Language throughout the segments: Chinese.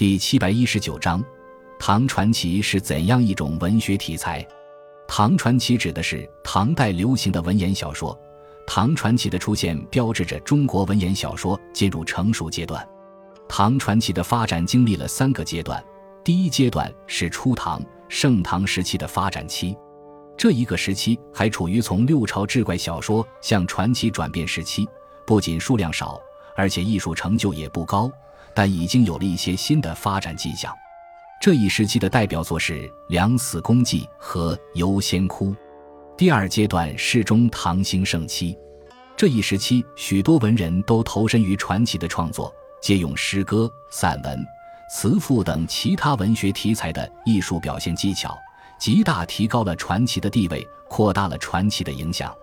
第七百一十九章，唐传奇是怎样一种文学题材？唐传奇指的是唐代流行的文言小说。唐传奇的出现标志着中国文言小说进入成熟阶段。唐传奇的发展经历了三个阶段。第一阶段是初唐、盛唐时期的发展期，这一个时期还处于从六朝志怪小说向传奇转变时期，不仅数量少，而且艺术成就也不高，但已经有了一些新的发展迹象。这一时期的代表作是《梁死公记》和《游仙窟》。第二阶段是中唐兴盛期，这一时期许多文人都投身于传奇的创作，借用诗歌、散文、词赋等其他文学题材的艺术表现技巧，极大提高了传奇的地位，扩大了传奇的影响。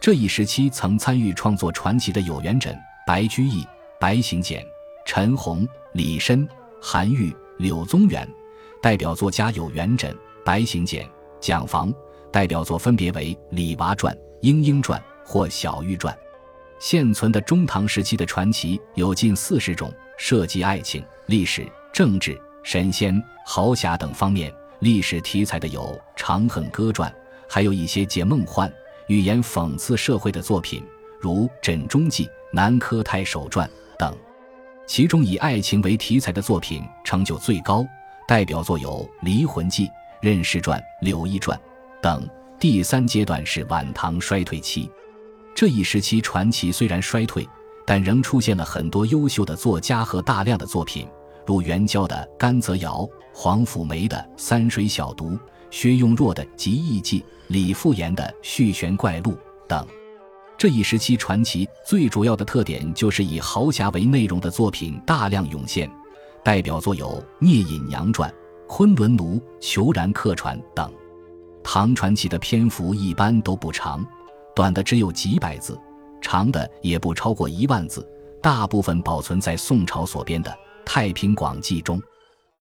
这一时期曾参与创作传奇的有元稹、白居易、白行简、陈洪、李绅、韩愈、柳宗元。代表作家有元稹、白行简、蒋房。代表作分别为《李娃传》《莺莺传》或《小玉传》。现存的中唐时期的传奇有近四十种，涉及爱情、历史、政治、神仙、豪侠等方面。历史题材的有《长恨歌传》，还有一些解梦幻、语言讽刺社会的作品，如《枕中记》《南柯太守传》等。其中以爱情为题材的作品成就最高，代表作有《离魂记》《任氏传》《柳毅传》。等第三阶段是晚唐衰退期，这一时期传奇虽然衰退，但仍出现了很多优秀的作家和大量的作品，如元交的《甘泽谣》，黄甫梅的《三水小读》，薛用若的《集异记》，李复言的《续玄怪录》等。这一时期传奇最主要的特点就是以豪侠为内容的作品大量涌现，代表作有《聂隐娘传》《昆仑奴》《虬髯客船》等。唐传奇的篇幅一般都不长，短的只有几百字，长的也不超过一万字，大部分保存在宋朝所编的《太平广记》中。